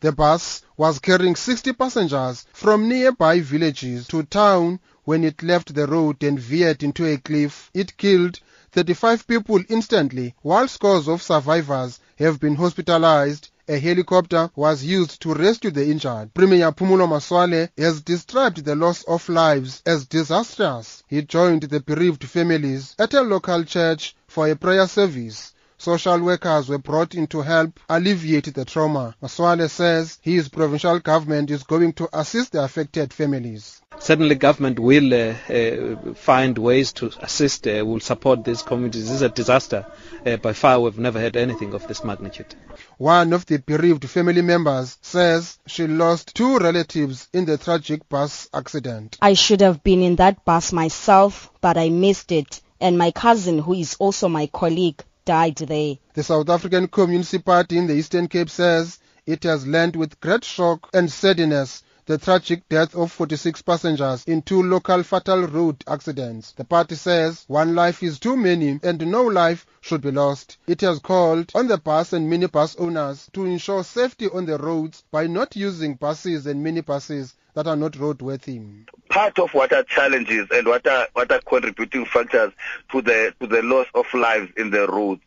The bus was carrying 60 passengers from nearby villages to town when it left the road and veered into a cliff. It killed 35 people instantly, while scores of survivors have been hospitalized. A helicopter was used to rescue the injured. Premier Phumulo Masualle has described the loss of lives as disastrous. He joined the bereaved families at a local church for a prayer service. Social workers were brought in to help alleviate the trauma. Masualle says his provincial government is going to assist the affected families. Certainly, government will uh, uh, find ways to assist, uh, will support these communities. This is a disaster. Uh, by far, we've never had anything of this magnitude. One of the bereaved family members says she lost two relatives in the tragic bus accident. I should have been in that bus myself, but I missed it. And my cousin, who is also my colleague, died there. The South African Communist Party in the Eastern Cape says it has learned with great shock and sadness the tragic death of 46 passengers in two local fatal road accidents. The party says one life is too many and no life should be lost. It has called on the bus and minibus owners to ensure safety on the roads by not using buses and minibuses that are not roadworthy. Part of what are challenges and what are what are contributing factors to the to the loss of lives in the roads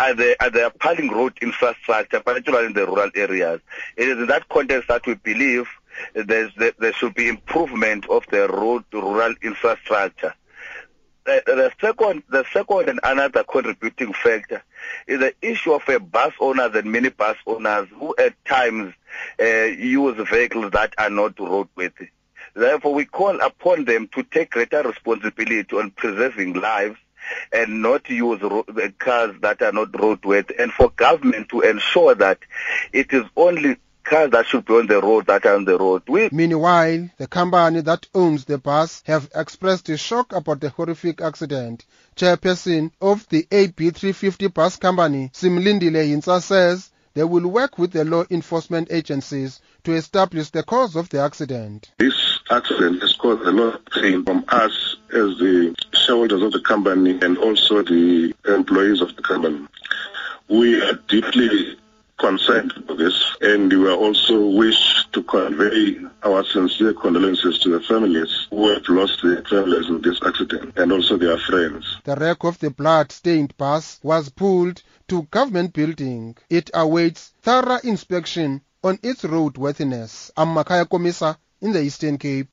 are the are the appalling road infrastructure, particularly in the rural areas. It is in that context that we believe there's, there should be improvement of the road rural infrastructure. The, the, second, the second and another contributing factor is the issue of uh, bus owners and minibus owners who at times Uh, use vehicles that are not roadworthy. Therefore, we call upon them to take greater responsibility on preserving lives and not use cars that are not roadworthy, and for government to ensure that it is only cars that should be on the road that are on the road. We Meanwhile, the company that owns the bus have expressed a shock about the horrific accident. Chairperson of the AB350 bus company, Simlindile Yinsa says they will work with the law enforcement agencies to establish the cause of the accident. This accident has caused a lot of pain from us as the shareholders of the company and also the employees of the company. We are deeply concerned for this and we also wish to convey our sincere condolences to the families who have lost their families in this accident and also their friends. The wreck of the blood-stained bus was pulled to government building. It awaits thorough inspection on its roadworthiness. I'm Komisa in the Eastern Cape.